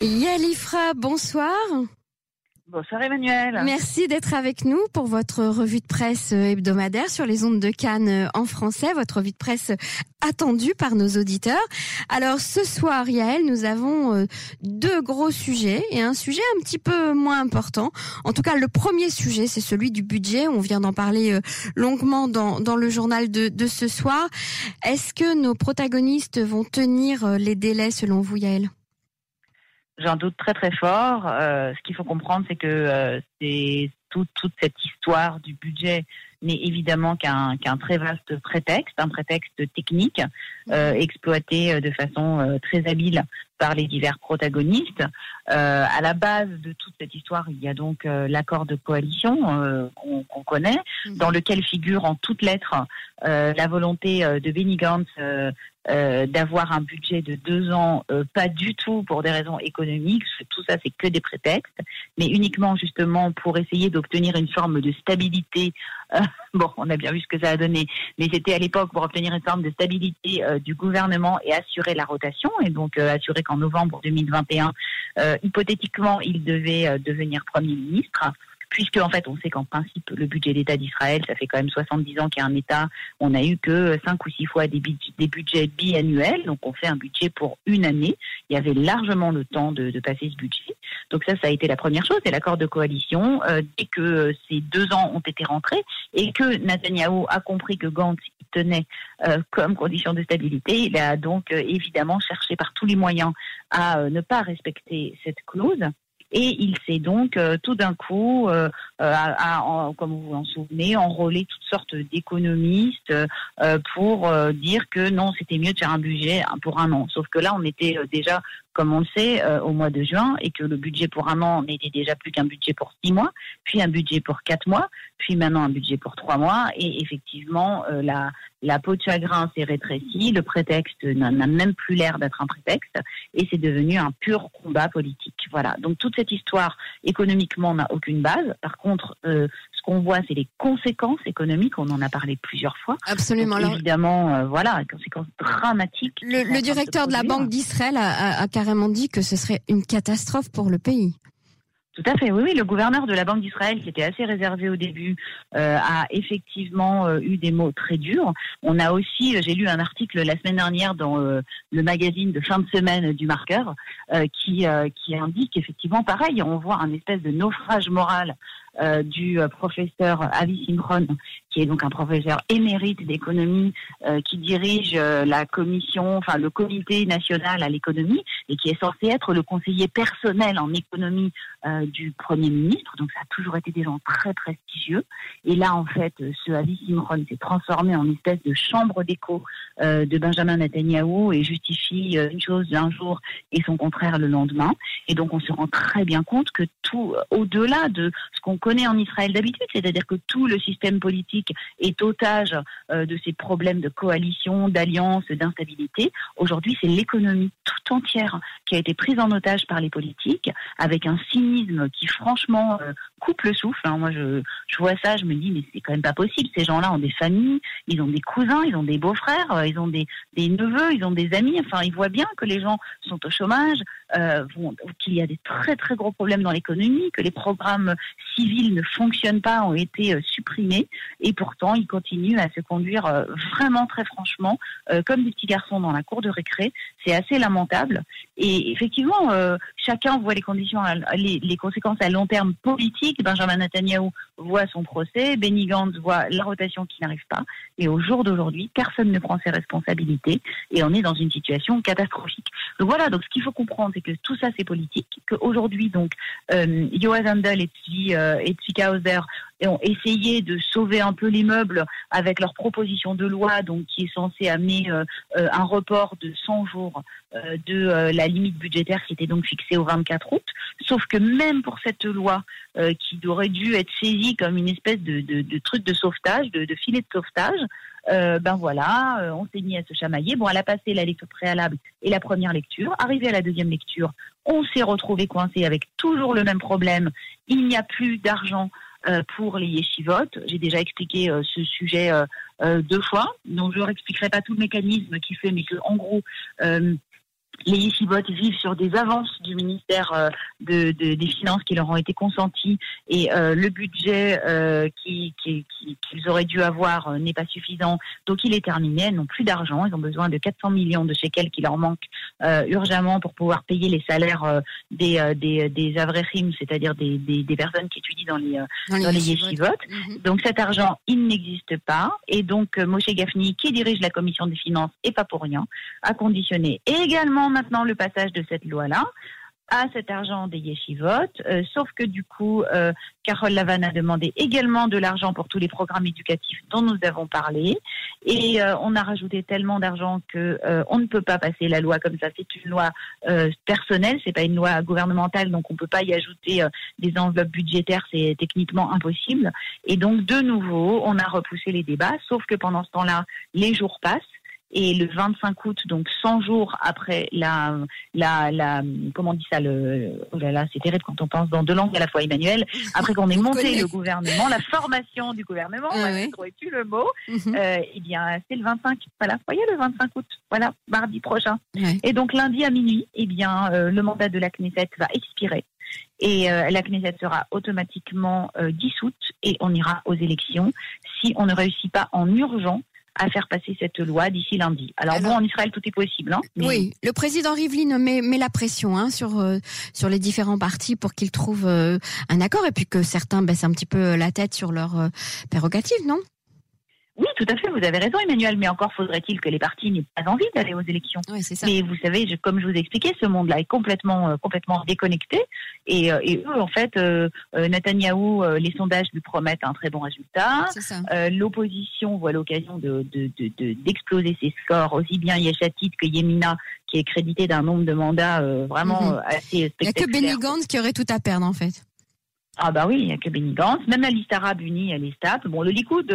Yalifra, bonsoir. Bonsoir Emmanuel. Merci d'être avec nous pour votre revue de presse hebdomadaire sur les ondes de Cannes en français, votre revue de presse attendue par nos auditeurs. Alors ce soir, Yael, nous avons euh, deux gros sujets et un sujet un petit peu moins important. En tout cas, le premier sujet, c'est celui du budget. On vient d'en parler euh, longuement dans, dans le journal de, de ce soir. Est-ce que nos protagonistes vont tenir euh, les délais selon vous, Yael? J'en doute très très fort. Euh, ce qu'il faut comprendre, c'est que euh, c'est toute cette histoire du budget n'est évidemment qu'un très vaste prétexte, un prétexte technique euh, exploité de façon très habile par les divers protagonistes. à la base de toute cette histoire, il y a donc l'accord de coalition qu'on connaît, mhm. dans lequel figure en toutes lettres la volonté de Benny Gantz euh, d'avoir un budget de deux ans, euh, pas du tout pour des raisons économiques, tout ça c'est que des prétextes, mais uniquement justement pour essayer d'obtenir une forme de stabilité. Euh, bon, on a bien vu ce que ça a donné, mais c'était à l'époque pour obtenir une forme de stabilité du gouvernement et assurer la rotation, et donc assurer qu'en novembre 2021, hypothétiquement, il devait devenir Premier ministre puisque en fait on sait qu'en principe le budget d'État d'Israël, ça fait quand même 70 ans qu'il y a un État, on a eu que cinq ou six fois des, budgets biannuels, donc on fait un budget pour une année. Il y avait largement le temps de, passer ce budget. Donc ça, ça a été la première chose, c'est l'accord de coalition. Euh, dès que ces deux ans ont été rentrés et que Netanyahu a compris que Gantz tenait euh, comme condition de stabilité, il a donc euh, évidemment cherché par tous les moyens à ne pas respecter cette clause et il s'est donc euh, tout d'un coup, euh, euh, comme vous vous en souvenez, enrôlé toutes sortes d'économistes pour dire que non, c'était mieux de faire un budget pour un an. Sauf que là, on était déjà comme on le sait, au mois de juin, et que le budget pour un an n'était déjà plus qu'un budget pour six mois, puis un budget pour quatre mois, puis maintenant un budget pour trois mois, et effectivement, la, la peau de chagrin s'est rétrécie, le prétexte n'a même plus l'air d'être un prétexte, et c'est devenu un pur combat politique. Voilà. Donc toute cette histoire économiquement n'a aucune base. Par contre, euh, ce qu'on voit, c'est les conséquences économiques. On en a parlé plusieurs fois. Absolument. évidemment, euh, voilà, conséquences dramatiques. Le, directeur de, de la Banque d'Israël a, a carrément dit que ce serait une catastrophe pour le pays. Tout à fait, oui, oui. Le gouverneur de la Banque d'Israël, qui était assez réservé au début, euh, a effectivement euh, eu des mots très durs. On a aussi, euh, j'ai lu un article la semaine dernière dans le magazine de fin de semaine du Marqueur, qui, qui indique effectivement, pareil, on voit un espèce de naufrage moral euh, du euh, professeur Avi Simron, qui est donc un professeur émérite d'économie, euh, qui dirige la commission, enfin le comité national à l'économie, et qui est censé être le conseiller personnel en économie du Premier ministre. Donc ça a toujours été des gens très prestigieux. Et là, en fait, ce Avi Simron s'est transformé en espèce de chambre d'écho de Benjamin Netanyahu et justifie une chose d'un jour et son contraire le lendemain. Et donc on se rend très bien compte que tout, au-delà de ce qu'on connaît en Israël d'habitude, c'est-à-dire que tout le système politique est otage euh, de ces problèmes de coalition, d'alliance, d'instabilité. Aujourd'hui, c'est l'économie tout entière qui a été prise en otage par les politiques, avec un cynisme qui, franchement, euh, coupe le souffle. Hein. Moi, je, vois ça, je me dis, mais c'est quand même pas possible. Ces gens-là ont des familles, ils ont des cousins, ils ont des beaux-frères, euh, ils ont des, neveux, ils ont des amis. Enfin, ils voient bien que les gens sont au chômage, qu'il y a des très très gros problèmes dans l'économie, que les programmes civils ne fonctionnent pas, ont été euh, supprimés, et pourtant ils continuent à se conduire euh, vraiment très franchement comme des petits garçons dans la cour de récré. C'est assez lamentable. Et effectivement, chacun voit les conditions, les, conséquences à long terme politiques Benjamin Netanyahu voit son procès, Benny Gantz voit la rotation qui n'arrive pas. Et au jour d'aujourd'hui, personne ne prend ses responsabilités et on est dans une situation catastrophique. Donc voilà, donc ce qu'il faut comprendre, c'est que tout ça c'est politique, qu'aujourd'hui donc euh, Yoaz Handel et euh, et Hauser ont essayé de sauver un peu les meubles avec leur proposition de loi, donc qui est censée amener euh, euh, un report de 100 jours de la limite budgétaire qui était donc fixée au 24 août. Sauf que même pour cette loi qui aurait dû être saisie comme une espèce de, de, de truc de sauvetage, de, de filet de sauvetage, euh, ben voilà, euh, on s'est mis à se chamailler. Bon, elle a passé la lecture préalable et la première lecture. Arrivé à la deuxième lecture, on s'est retrouvé coincé avec toujours le même problème. Il n'y a plus d'argent euh, pour les yeshivotes. J'ai déjà expliqué ce sujet deux fois, donc je ne expliquerai pas tout le mécanisme qui fait, mais que en gros, les yeshivot vivent sur des avances du ministère euh, de, des Finances qui leur ont été consenties et euh, le budget euh, qu'ils qui, auraient dû avoir n'est pas suffisant. Donc il est terminé, elles n'ont plus d'argent, ils ont besoin de 400 millions de shekels qui leur manquent urgemment pour pouvoir payer les salaires des, des, des c'est-à-dire des, des, personnes qui étudient dans les, dans les, yeshivot. Mhm. Donc cet argent, il n'existe pas. Et donc Moshe Gafni, qui dirige la commission des finances, et pas pour rien, a conditionné également maintenant le passage de cette loi-là à cet argent des yeshivot, euh, sauf que du coup, euh, Carole Lavanne a demandé également de l'argent pour tous les programmes éducatifs dont nous avons parlé, et euh, on a rajouté tellement d'argent que on ne peut pas passer la loi comme ça. C'est une loi personnelle, c'est pas une loi gouvernementale, donc on peut pas y ajouter des enveloppes budgétaires, c'est techniquement impossible. Et donc de nouveau, on a repoussé les débats, sauf que pendant ce temps-là, les jours passent. Et le 25 août, donc 100 jours après la, la, la comment on dit ça, le, oh là là, c'est terrible quand on pense dans deux langues à la fois, Emmanuel. Après qu'on ait monté le gouvernement, la formation du gouvernement, ah, ouais. tu le mot mhm. euh, Eh bien, c'est le 25. Voilà, voyez le 25 août. Voilà, mardi prochain. Et donc lundi à minuit, eh bien, euh, le mandat de la Knesset va expirer et euh, la Knesset sera automatiquement euh, dissoute et on ira aux élections si on ne réussit pas en urgence à faire passer cette loi d'ici lundi. Alors, bon, en Israël, tout est possible. Hein, Oui, le président Rivlin met, met la pression hein, sur, euh, sur les différents partis pour qu'ils trouvent euh, un accord et puis que certains baissent un petit peu la tête sur leurs euh, prérogatives, non? Oui, tout à fait, vous avez raison, Emmanuel, mais encore faudrait-il que les partis n'aient pas envie d'aller aux élections. Oui, ça. Mais vous savez, comme je vous ai expliqué, ce monde-là est complètement, euh, complètement déconnecté. Et, euh, et, eux, en fait, euh, euh Netanyahou, les sondages lui promettent un très bon résultat. L'opposition voit l'occasion de, d'exploser de, ses scores, aussi bien Yeshatit que Yemina, qui est crédité d'un nombre de mandats vraiment mhm. assez spectaculaire. Il n'y a que Benny Gantz qui aurait tout à perdre, en fait. Ah bah oui, il n'y a que Benny Gantz. Même la liste arabe unie, elle est stable. Bon, le Likoud,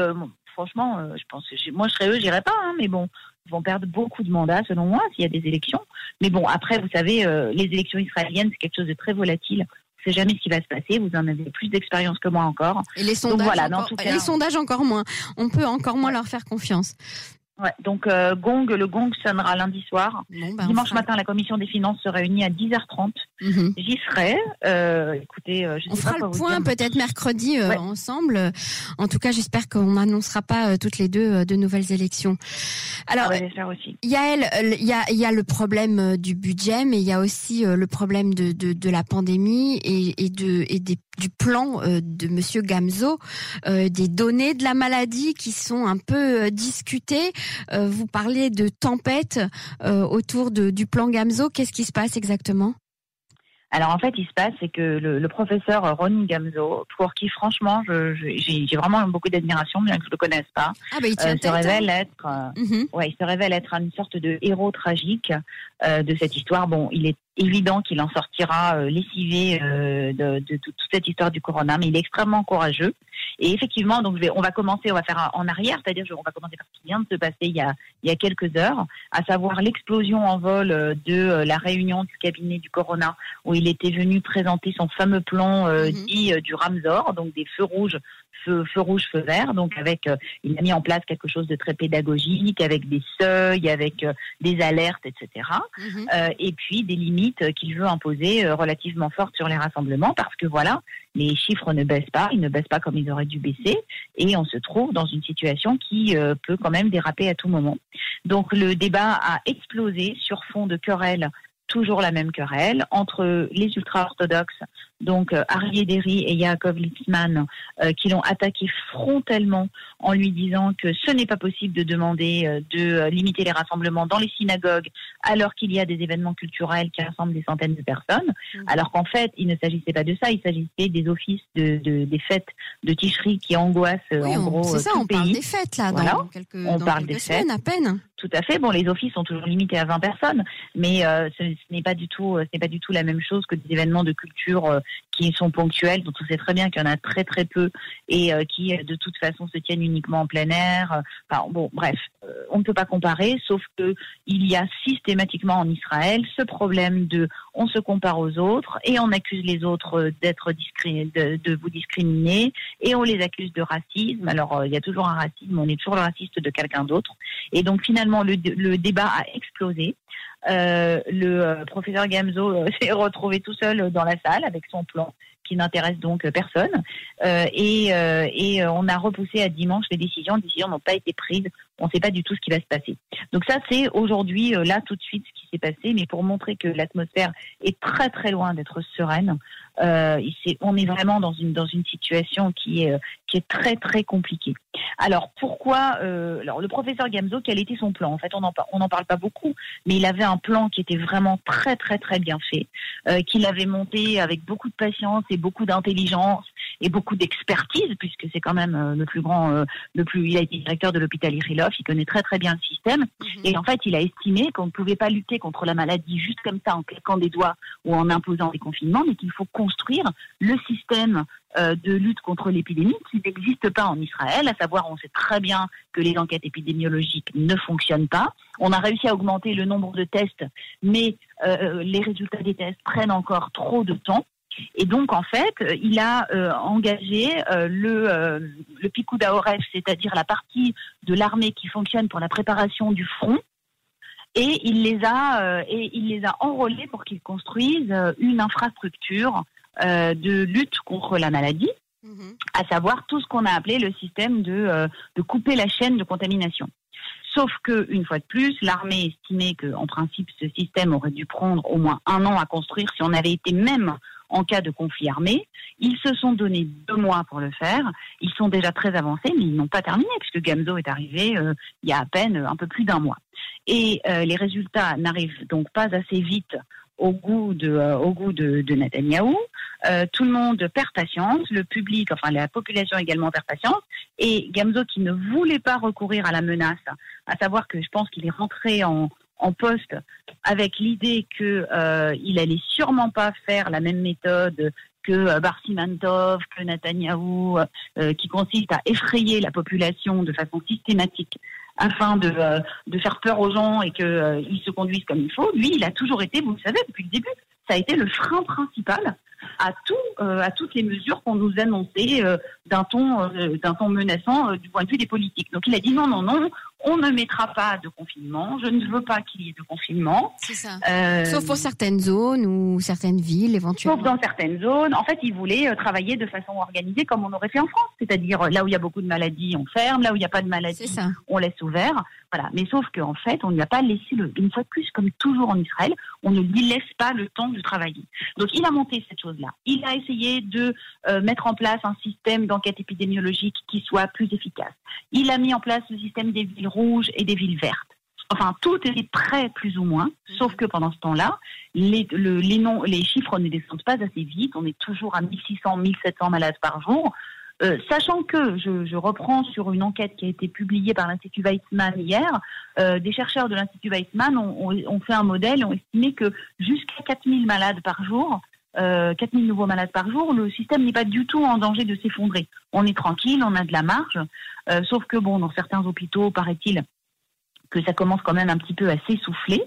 franchement, euh, je pense, moi je serais eux, j'irais pas, hein, mais bon, ils vont perdre beaucoup de mandats selon moi s'il y a des élections. Mais bon, après, vous savez, euh, les élections israéliennes, c'est quelque chose de très volatile. On ne sait jamais ce qui va se passer. Vous en avez plus d'expérience que moi encore. Et les sondages, voilà, encore, les sondages encore moins. On peut encore moins leur faire confiance. Ouais, donc euh, gong, le gong sonnera lundi soir. Ben, Dimanche matin, la commission des finances se réunit à 10h30. Mhm. J'y serai. Euh, écoutez, euh, je on fera le point peut-être mercredi ensemble. En tout cas, j'espère qu'on n'annoncera pas toutes les deux de nouvelles élections. Alors, ah aussi. Yael, il y a, y a le problème du budget, mais il y a aussi le problème de, de, de la pandémie et, et, de, et des, du plan de Monsieur Gamzo, des données de la maladie qui sont un peu discutées. Euh, vous parlez de tempête euh, autour du plan Gamzo. Qu'est-ce qui se passe exactement? Alors en fait, il se passe, c'est que le, professeur Ron Gamzo, pour qui franchement, j'ai vraiment beaucoup d'admiration, bien que je le connaisse pas, ah bah, il euh, se révèle être, mhm. ouais, il se révèle être une sorte de héros tragique de cette histoire. Bon, il est évident qu'il en sortira euh, lessivé euh, de, de, toute cette histoire du corona, mais il est extrêmement courageux. Et effectivement, donc je vais, on va commencer, on va faire en arrière, c'est-à-dire on va commencer par ce qui vient de se passer il y a, il y a quelques heures, à savoir l'explosion en vol euh, de la réunion du cabinet du corona, où il était venu présenter son fameux plan mhm. dit du Ramsor, donc des feux rouges feu, rouge, feu vert. Donc avec, il a mis en place quelque chose de très pédagogique, avec des seuils, avec des alertes, etc. Mhm. et puis des limites qu'il veut imposer euh, relativement forte sur les rassemblements parce que voilà, les chiffres ne baissent pas, ils ne baissent pas comme ils auraient dû baisser et on se trouve dans une situation qui euh, peut quand même déraper à tout moment. Donc le débat a explosé sur fond de querelles toujours la même querelle entre les ultra-orthodoxes, donc euh, Arié Derry et Yaakov Litzman, euh, qui l'ont attaqué frontalement en lui disant que ce n'est pas possible de demander euh, de limiter les rassemblements dans les synagogues alors qu'il y a des événements culturels qui rassemblent des centaines de personnes, mmh. alors qu'en fait, il ne s'agissait pas de ça, il s'agissait des offices de, des fêtes de Ticherie qui angoissent en gros c'est ça, on parle des fêtes là, dans quelques, on parle des fêtes à peine. Tout à fait. Bon, les offices sont toujours limités à 20 personnes, mais ce, ce n'est pas du tout, ce n'est pas du tout la même chose que des événements de culture qui sont ponctuels, dont on sait très bien qu'il y en a très très peu et euh, qui de toute façon se tiennent uniquement en plein air. Bon, bref, euh, on ne peut pas comparer, sauf que il y a systématiquement en Israël ce problème de on se compare aux autres et on accuse les autres d'être de, de, vous discriminer et on les accuse de racisme. Alors euh, il y a toujours un racisme, on est toujours le raciste de quelqu'un d'autre. Et donc finalement le, le débat a explosé. Euh, le euh, professeur Gamzo s'est retrouvé tout seul dans la salle avec son plan qui n'intéresse donc personne. et, et on a repoussé à dimanche les décisions. Les décisions n'ont pas été prises. On ne sait pas du tout ce qui va se passer. Donc ça, c'est aujourd'hui, là, tout de suite, ce qui s'est passé. Mais pour montrer que l'atmosphère est très, très loin d'être sereine, euh, on est vraiment dans une dans une situation qui est qui est très très compliquée. Alors pourquoi euh, Alors le professeur Gamzo, quel était son plan? En fait, on n'en on en parle pas beaucoup, mais il avait un plan qui était vraiment très très très bien fait, euh, qu'il avait monté avec beaucoup de patience et beaucoup d'intelligence et beaucoup d'expertise, puisque c'est quand même euh, le plus grand, euh, le plus. Il a été directeur de l'hôpital Irilov, il connaît très très bien le système, mhm. et en fait, il a estimé qu'on ne pouvait pas lutter contre la maladie juste comme ça en claquant des doigts ou en imposant des confinements, mais qu'il faut construire le système euh, de lutte contre l'épidémie qui n'existe pas en Israël, à savoir on sait très bien que les enquêtes épidémiologiques ne fonctionnent pas. On a réussi à augmenter le nombre de tests, mais euh, euh, les résultats des tests prennent encore trop de temps. Et donc, en fait, il a engagé le, le Picou c'est-à-dire la partie de l'armée qui fonctionne pour la préparation du front, et il les a et il les a enrôlés pour qu'ils construisent une infrastructure euh, de lutte contre la maladie, mhm. à savoir tout ce qu'on a appelé le système de, euh, de couper la chaîne de contamination. Sauf que, une fois de plus, l'armée estimait qu'en principe, ce système aurait dû prendre au moins un an à construire si on avait été même en cas de conflit armé. Ils se sont donné deux mois pour le faire. Ils sont déjà très avancés, mais ils n'ont pas terminé puisque Gamzo est arrivé euh, il y a à peine un peu plus d'un mois. Et les résultats n'arrivent donc pas assez vite au goût de, euh, au goût de, de. Euh, tout le monde perd patience, le public, enfin la population également perd patience. Et Gamzo qui ne voulait pas recourir à la menace, à savoir que je pense qu'il est rentré en, en poste avec l'idée que euh, il allait sûrement pas faire la même méthode que euh, Barsimantov, que Netanyahou, euh, qui consiste à effrayer la population de façon systématique afin de, euh, de faire peur aux gens et qu'ils euh, se conduisent comme il faut. Lui, il a toujours été, vous le savez, depuis le début, ça a été le frein principal à tout, euh, à toutes les mesures qu'on nous annonçait d'un ton, d'un ton menaçant du point de vue des politiques. Donc il a dit non, non, non, on ne mettra pas de confinement. Je ne veux pas qu'il y ait de confinement. C'est ça. Euh, Sauf pour certaines zones ou certaines villes éventuellement. Sauf dans certaines zones. En fait, ils voulaient euh, travailler de façon organisée comme on aurait fait en France. C'est-à-dire euh, là où il y a beaucoup de maladies, on ferme. Là où il n'y a pas de maladies, on laisse ouvert. Voilà. Mais sauf qu'en fait, on ne lui a pas laissé le, une fois de plus, comme toujours en Israël, on ne lui laisse pas le temps de travailler. Donc il a monté cette chose-là. Il a essayé de mettre en place un système d'enquête épidémiologique qui soit plus efficace. Il a mis en place le système des villes rouges et des villes vertes. Enfin, tout est prêt plus ou moins, mhm. sauf que pendant ce temps-là, les, les, noms, les chiffres ne descendent pas assez vite. On est toujours à 1600, 1700 malades par jour. Euh, sachant que, je, reprends sur une enquête qui a été publiée par l'Institut Weizmann hier, euh, des chercheurs de l'Institut Weizmann ont, fait un modèle et ont estimé que jusqu'à 4000 malades par jour, euh, 4000 nouveaux malades par jour, le système n'est pas du tout en danger de s'effondrer. On est tranquille, on a de la marge, euh, sauf que bon, dans certains hôpitaux, paraît-il, que ça commence quand même un petit peu à s'essouffler.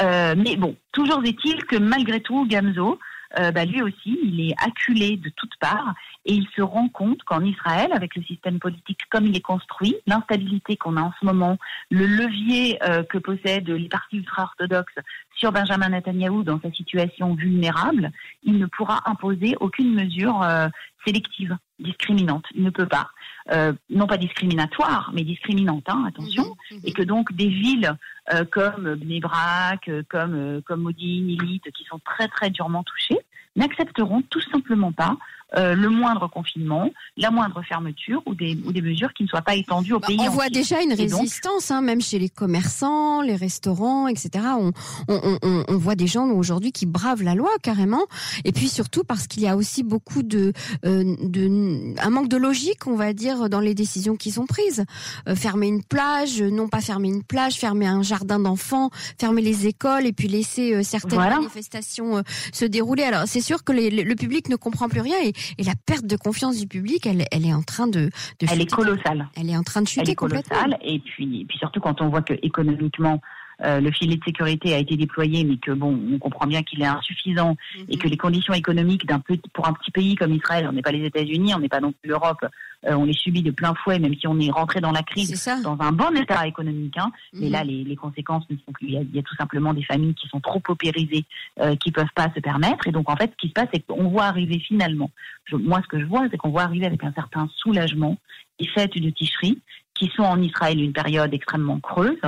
Euh, mais bon, toujours est-il que malgré tout, Gamzo, euh, bah, lui aussi, il est acculé de toutes parts et il se rend compte qu'en Israël, avec le système politique comme il est construit, l'instabilité qu'on a en ce moment, le levier que possèdent les partis ultra-orthodoxes sur Benjamin Netanyahu dans sa situation vulnérable, il ne pourra imposer aucune mesure euh, sélective, discriminante. Il ne peut pas. Euh, non pas discriminatoire, mais discriminante, hein, attention, mhm, mhm. et que donc des villes euh, comme Bnei Brak, comme comme Modine, Elite, qui sont très très durement touchées, n'accepteront tout simplement pas euh, le moindre confinement, la moindre fermeture ou des, ou des mesures qui ne soient pas étendues au bah, pays. On voit déjà une résistance, hein, même chez les commerçants, les restaurants, etc. On, on, on, on voit des gens aujourd'hui qui bravent la loi carrément. Et puis surtout parce qu'il y a aussi beaucoup de, euh, de un manque de logique, on va dire, dans les décisions qui sont prises. Euh, fermer une plage, non pas fermer une plage, fermer un jardin d'enfants, fermer les écoles et puis laisser certaines manifestations se dérouler. Alors c'est sûr que le public ne comprend plus rien et, et la perte de confiance du public, elle, elle est en train de, Elle est colossale. Elle est en train de chuter elle est colossale. Et puis, puis surtout quand on voit que économiquement, le filet de sécurité a été déployé, mais que bon, on comprend bien qu'il est insuffisant et que les conditions économiques d'un pour un petit pays comme Israël, on n'est pas les États-Unis, on n'est pas non plus l'Europe, on les subit de plein fouet, même si on est rentré dans la crise dans un bon état économique. Hein. Mais là, les, les, conséquences ne sont plus. Il y, a, tout simplement des familles qui sont trop paupérisées, euh, qui peuvent pas se permettre. Et donc, en fait, ce qui se passe, c'est qu'on voit arriver finalement. moi, ce que je vois, c'est qu'on voit arriver avec un certain soulagement les fêtes de Ticherie qui sont en Israël une période extrêmement creuse.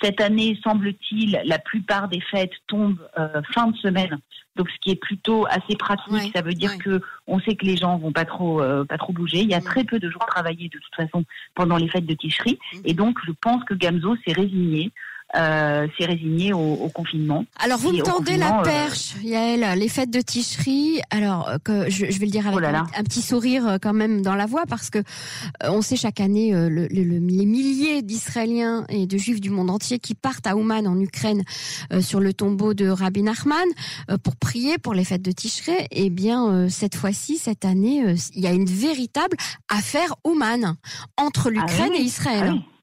Cette année, semble-t-il, la plupart des fêtes tombent euh, fin de semaine, donc ce qui est plutôt assez pratique. ça veut dire que on sait que les gens vont pas trop, euh, pas trop bouger. Il y a très peu de jours travaillés de toute façon pendant les fêtes de Ticherie, mm. et donc je pense que Gamzo s'est résigné euh, s'est résigné au, confinement. Alors vous me tendez la euh, perche, Yael, les fêtes de Ticherie. Alors euh, que je, vais le dire avec oh un, petit sourire quand même dans la voix parce que on sait chaque année le, les milliers d'Israéliens et de Juifs du monde entier qui partent à Ouman en Ukraine sur le tombeau de Rabbi Nachman pour prier pour les fêtes de Ticherie. Eh bien cette fois-ci, cette année, il y a une véritable affaire Ouman entre ah l'Ukraine et Israël. Ah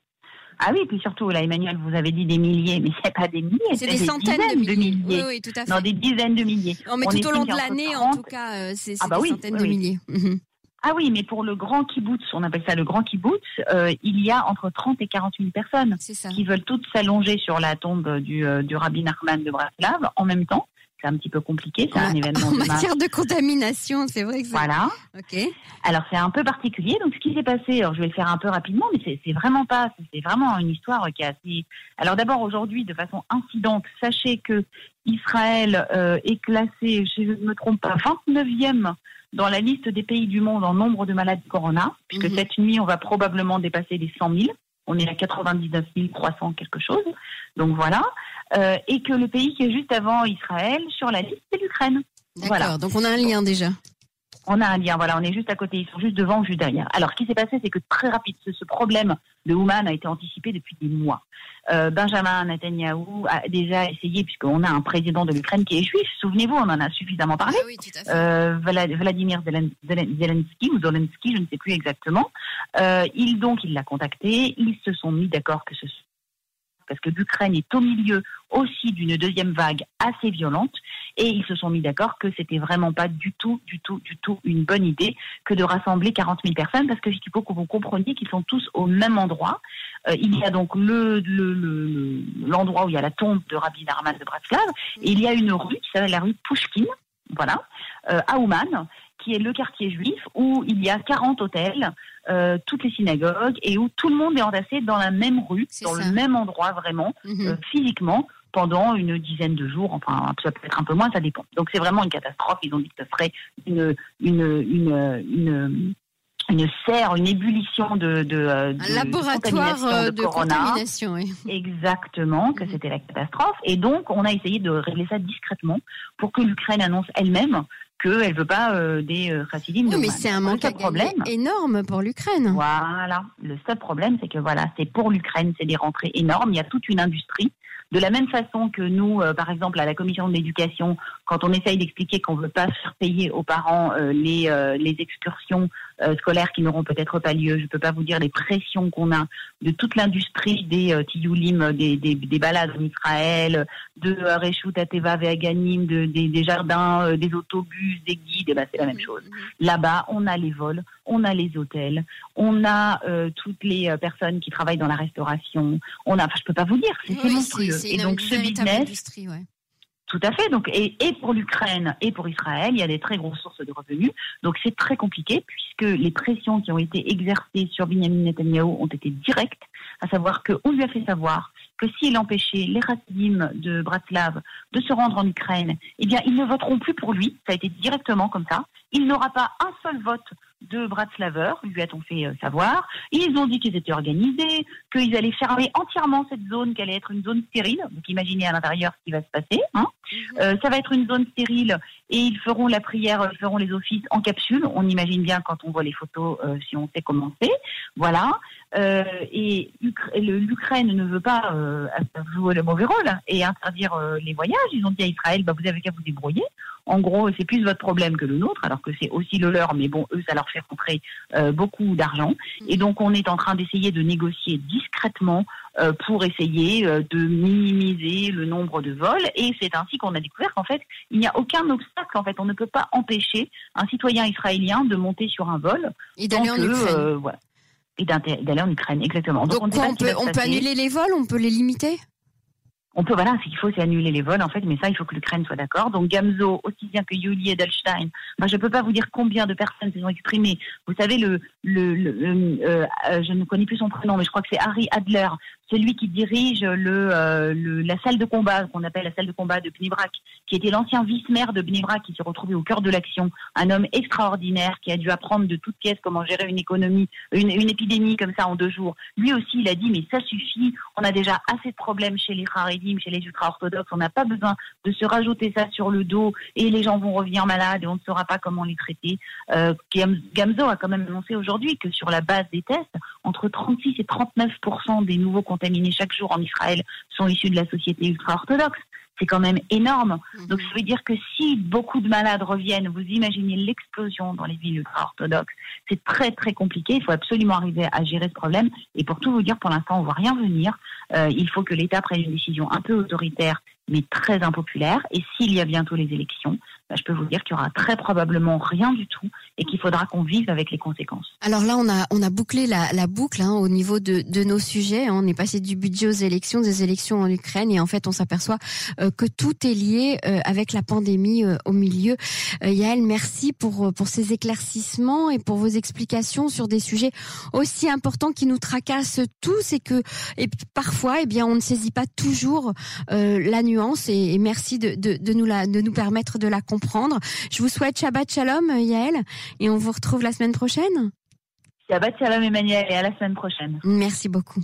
ah oui, puis surtout, là, Emmanuel, vous avez dit des milliers, mais c'est pas des milliers, c'est des, centaines de milliers. Oui, oui, tout à fait. Non, des dizaines de milliers. Non, mais tout au long de l'année, en tout cas, euh, c'est ah bah des centaines de milliers. Mhm. Ah oui, mais pour le grand kibbutz, on appelle ça le grand kibbutz, euh, il y a entre 30 et 40 000 personnes qui veulent toutes s'allonger sur la tombe du, euh, du rabbin Nachman de Braslav en même temps c'est un petit peu compliqué. C'est un événement. En matière de contamination, c'est vrai que Voilà. Ok. Alors c'est un peu particulier. Donc ce qui s'est passé, alors je vais le faire un peu rapidement, mais c'est vraiment pas, c'est vraiment une histoire qui est assez. Alors d'abord aujourd'hui, de façon incidente, sachez que Israël euh, est classé, je ne me trompe pas, 29e dans la liste des pays du monde en nombre de malades corona, puisque mhm. cette nuit on va probablement dépasser les 100 000. On est à 99 300 quelque chose. Donc voilà. Euh, et que le pays qui est juste avant Israël sur la liste, c'est l'Ukraine. D'accord, donc on a un lien déjà. On a un lien, voilà, on est juste à côté, ils sont juste devant juste derrière. Alors, ce qui s'est passé, c'est que très rapide, ce, problème de Ouman a été anticipé depuis des mois. Euh, Benjamin Netanyahu a déjà essayé, puisqu'on a un président de l'Ukraine qui est juif, souvenez-vous, on en a suffisamment parlé. Ah oui, tout à fait. Euh, Vladimir Zelensky, ou Zelensky, je ne sais plus exactement. Euh, il, donc, il l'a contacté, ils se sont mis d'accord que ce parce que l'Ukraine est au milieu aussi d'une deuxième vague assez violente, et ils se sont mis d'accord que c'était vraiment pas du tout, du tout, du tout une bonne idée que de rassembler 40 000 personnes, parce que il faut que vous compreniez qu'ils sont tous au même endroit. Euh, il y a donc le, l'endroit où il y a la tombe de Rabbi Narman de Bratslav, et il y a une rue qui s'appelle la rue Pushkin, voilà, euh, à Ouman, qui est le quartier juif où il y a 40 hôtels, euh, toutes les synagogues et où tout le monde est entassé dans la même rue, dans le même endroit vraiment, mhm. euh, physiquement, pendant une dizaine de jours, enfin ça peut être un peu moins, ça dépend. Donc c'est vraiment une catastrophe. Ils ont dit que ce serait une une une, une une serre, une ébullition de, de, euh, de un laboratoire de, contamination. Oui. Exactement, que mhm. c'était la catastrophe. Et donc, on a essayé de régler ça discrètement pour que l'Ukraine annonce elle-même qu'elle ne veut pas euh, des euh, chassidim oui, mais c'est un manque problème, énorme pour l'Ukraine. Voilà. Le seul problème, c'est que voilà, c'est pour l'Ukraine, c'est des rentrées énormes. Il y a toute une industrie. De la même façon que nous, euh, par exemple, à la commission de l'éducation, quand on essaye d'expliquer qu'on ne veut pas faire payer aux parents les, les excursions euh, scolaires qui n'auront peut-être pas lieu. Je ne peux pas vous dire les pressions qu'on a de toute l'industrie des euh, tiyoulim, des, des, des, balades en Israël, de euh, Reshut Ateva Veaganim, de, des, des, jardins, euh, des autobus, des guides, et ben c'est la même chose. Là-bas, on a les vols, on a les hôtels, on a toutes les personnes qui travaillent dans la restauration. On a, enfin, je peux pas vous dire, c'est monstrueux. Et donc ce business, ouais. Tout à fait. Donc, et, pour l'Ukraine et pour Israël, il y a des très grosses sources de revenus. Donc, c'est très compliqué puisque les pressions qui ont été exercées sur Benjamin Netanyahu ont été directes, à savoir qu'on lui a fait savoir que s'il empêchait les Rassidim de Bratislav de se rendre en Ukraine, eh bien, ils ne voteront plus pour lui. Ça a été directement comme ça. Il n'aura pas un seul vote de Bratislaveur, lui a-t-on fait euh, savoir. Ils ont dit qu'ils étaient organisés, qu'ils allaient fermer entièrement cette zone, qu'elle allait être une zone stérile. Donc imaginez à l'intérieur ce qui va se passer. Hein. Mhm. Euh, ça va être une zone stérile et ils feront la prière, ils feront les offices en capsule. On imagine bien quand on voit les photos, euh, si on sait comment c'est. Voilà. Et l'Ukraine ne veut pas jouer le mauvais rôle et interdire les voyages. Ils ont dit à Israël, bah, vous avez qu'à vous débrouiller. En gros, c'est plus votre problème que le nôtre, alors que c'est aussi le leur, mais bon, eux, ça leur fait rentrer euh, beaucoup d'argent. Et donc, on est en train d'essayer de négocier discrètement euh, pour essayer euh, de minimiser le nombre de vols. Et c'est ainsi qu'on a découvert qu'en fait, il n'y a aucun obstacle. En fait, on ne peut pas empêcher un citoyen israélien de monter sur un vol et d'aller en Ukraine. Voilà. Et d'aller en Ukraine, exactement. Donc, on, on, peut, on peut annuler les vols, on peut les limiter? On peut, voilà, ce qu'il faut, c'est annuler les vols, en fait, mais ça, il faut que l'Ukraine soit d'accord. Donc, Gamzo, aussi bien que Yuli Edelstein, moi, je ne peux pas vous dire combien de personnes se sont exprimées. Vous savez, le, le, le euh, euh, je ne connais plus son prénom, mais je crois que c'est Harry Adler, celui qui dirige le, euh, la salle de combat, qu'on appelle la salle de combat de Bnibrak, qui était l'ancien vice-maire de Bnibrak, qui s'est retrouvé au cœur de l'action, un homme extraordinaire, qui a dû apprendre de toutes pièces comment gérer une économie, une, une épidémie comme ça en deux jours. Lui aussi, il a dit, mais ça suffit, on a déjà assez de problèmes chez les Haredi chez les ultra-orthodoxes. On n'a pas besoin de se rajouter ça sur le dos et les gens vont revenir malades et on ne saura pas comment les traiter. Euh, Gamzo a quand même annoncé aujourd'hui que sur la base des tests, entre 36 et 39% des nouveaux contaminés chaque jour en Israël sont issus de la société ultra-orthodoxe c'est quand même énorme. Mhm. Donc ça veut dire que si beaucoup de malades reviennent, vous imaginez l'explosion dans les villes ultra-orthodoxes. C'est très très compliqué. Il faut absolument arriver à gérer ce problème. Et pour tout vous dire, pour l'instant, on voit rien venir. Euh, il faut que l'État prenne une décision un peu autoritaire mais très impopulaire. Et s'il y a bientôt les élections, bah, je peux vous dire qu'il y aura très probablement rien du tout et qu'il faudra qu'on vive avec les conséquences. Alors là, on a on a bouclé la, la boucle hein, au niveau de, de nos sujets. Hein. On est passé du budget aux élections, des élections en Ukraine, et en fait, on s'aperçoit euh, que tout est lié euh, avec la pandémie euh, au milieu. Yael, merci pour pour ces éclaircissements et pour vos explications sur des sujets aussi importants qui nous tracassent tous et que et parfois, eh bien, on ne saisit pas toujours la nuance. Et, et merci de, de, de nous la de nous permettre de la comprendre. Je vous souhaite Shabbat Shalom, Yael, et on vous retrouve la semaine prochaine. Shabbat Shalom, Emmanuel, et à la semaine prochaine. Merci beaucoup.